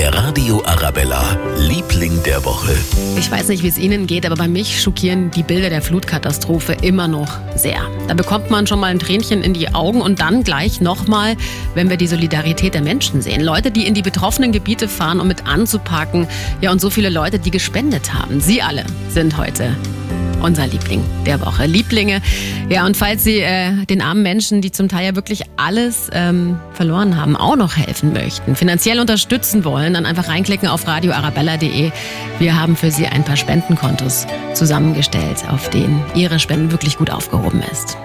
Der Radio Arabella, Liebling der Woche. Ich weiß nicht, wie es Ihnen geht, aber bei mich schockieren die Bilder der Flutkatastrophe immer noch sehr. Da bekommt man schon mal ein Tränchen in die Augen und dann gleich nochmal, wenn wir die Solidarität der Menschen sehen. Leute, die in die betroffenen Gebiete fahren, um mit anzupacken. Ja, und so viele Leute, die gespendet haben. Sie alle sind heute unser Liebling der Woche. Lieblinge. Ja, und falls Sie äh, den armen Menschen, die zum Teil ja wirklich alles ähm, verloren haben, auch noch helfen möchten, finanziell unterstützen wollen, dann einfach reinklicken auf radioarabella.de. Wir haben für Sie ein paar Spendenkontos zusammengestellt, auf denen Ihre Spende wirklich gut aufgehoben ist.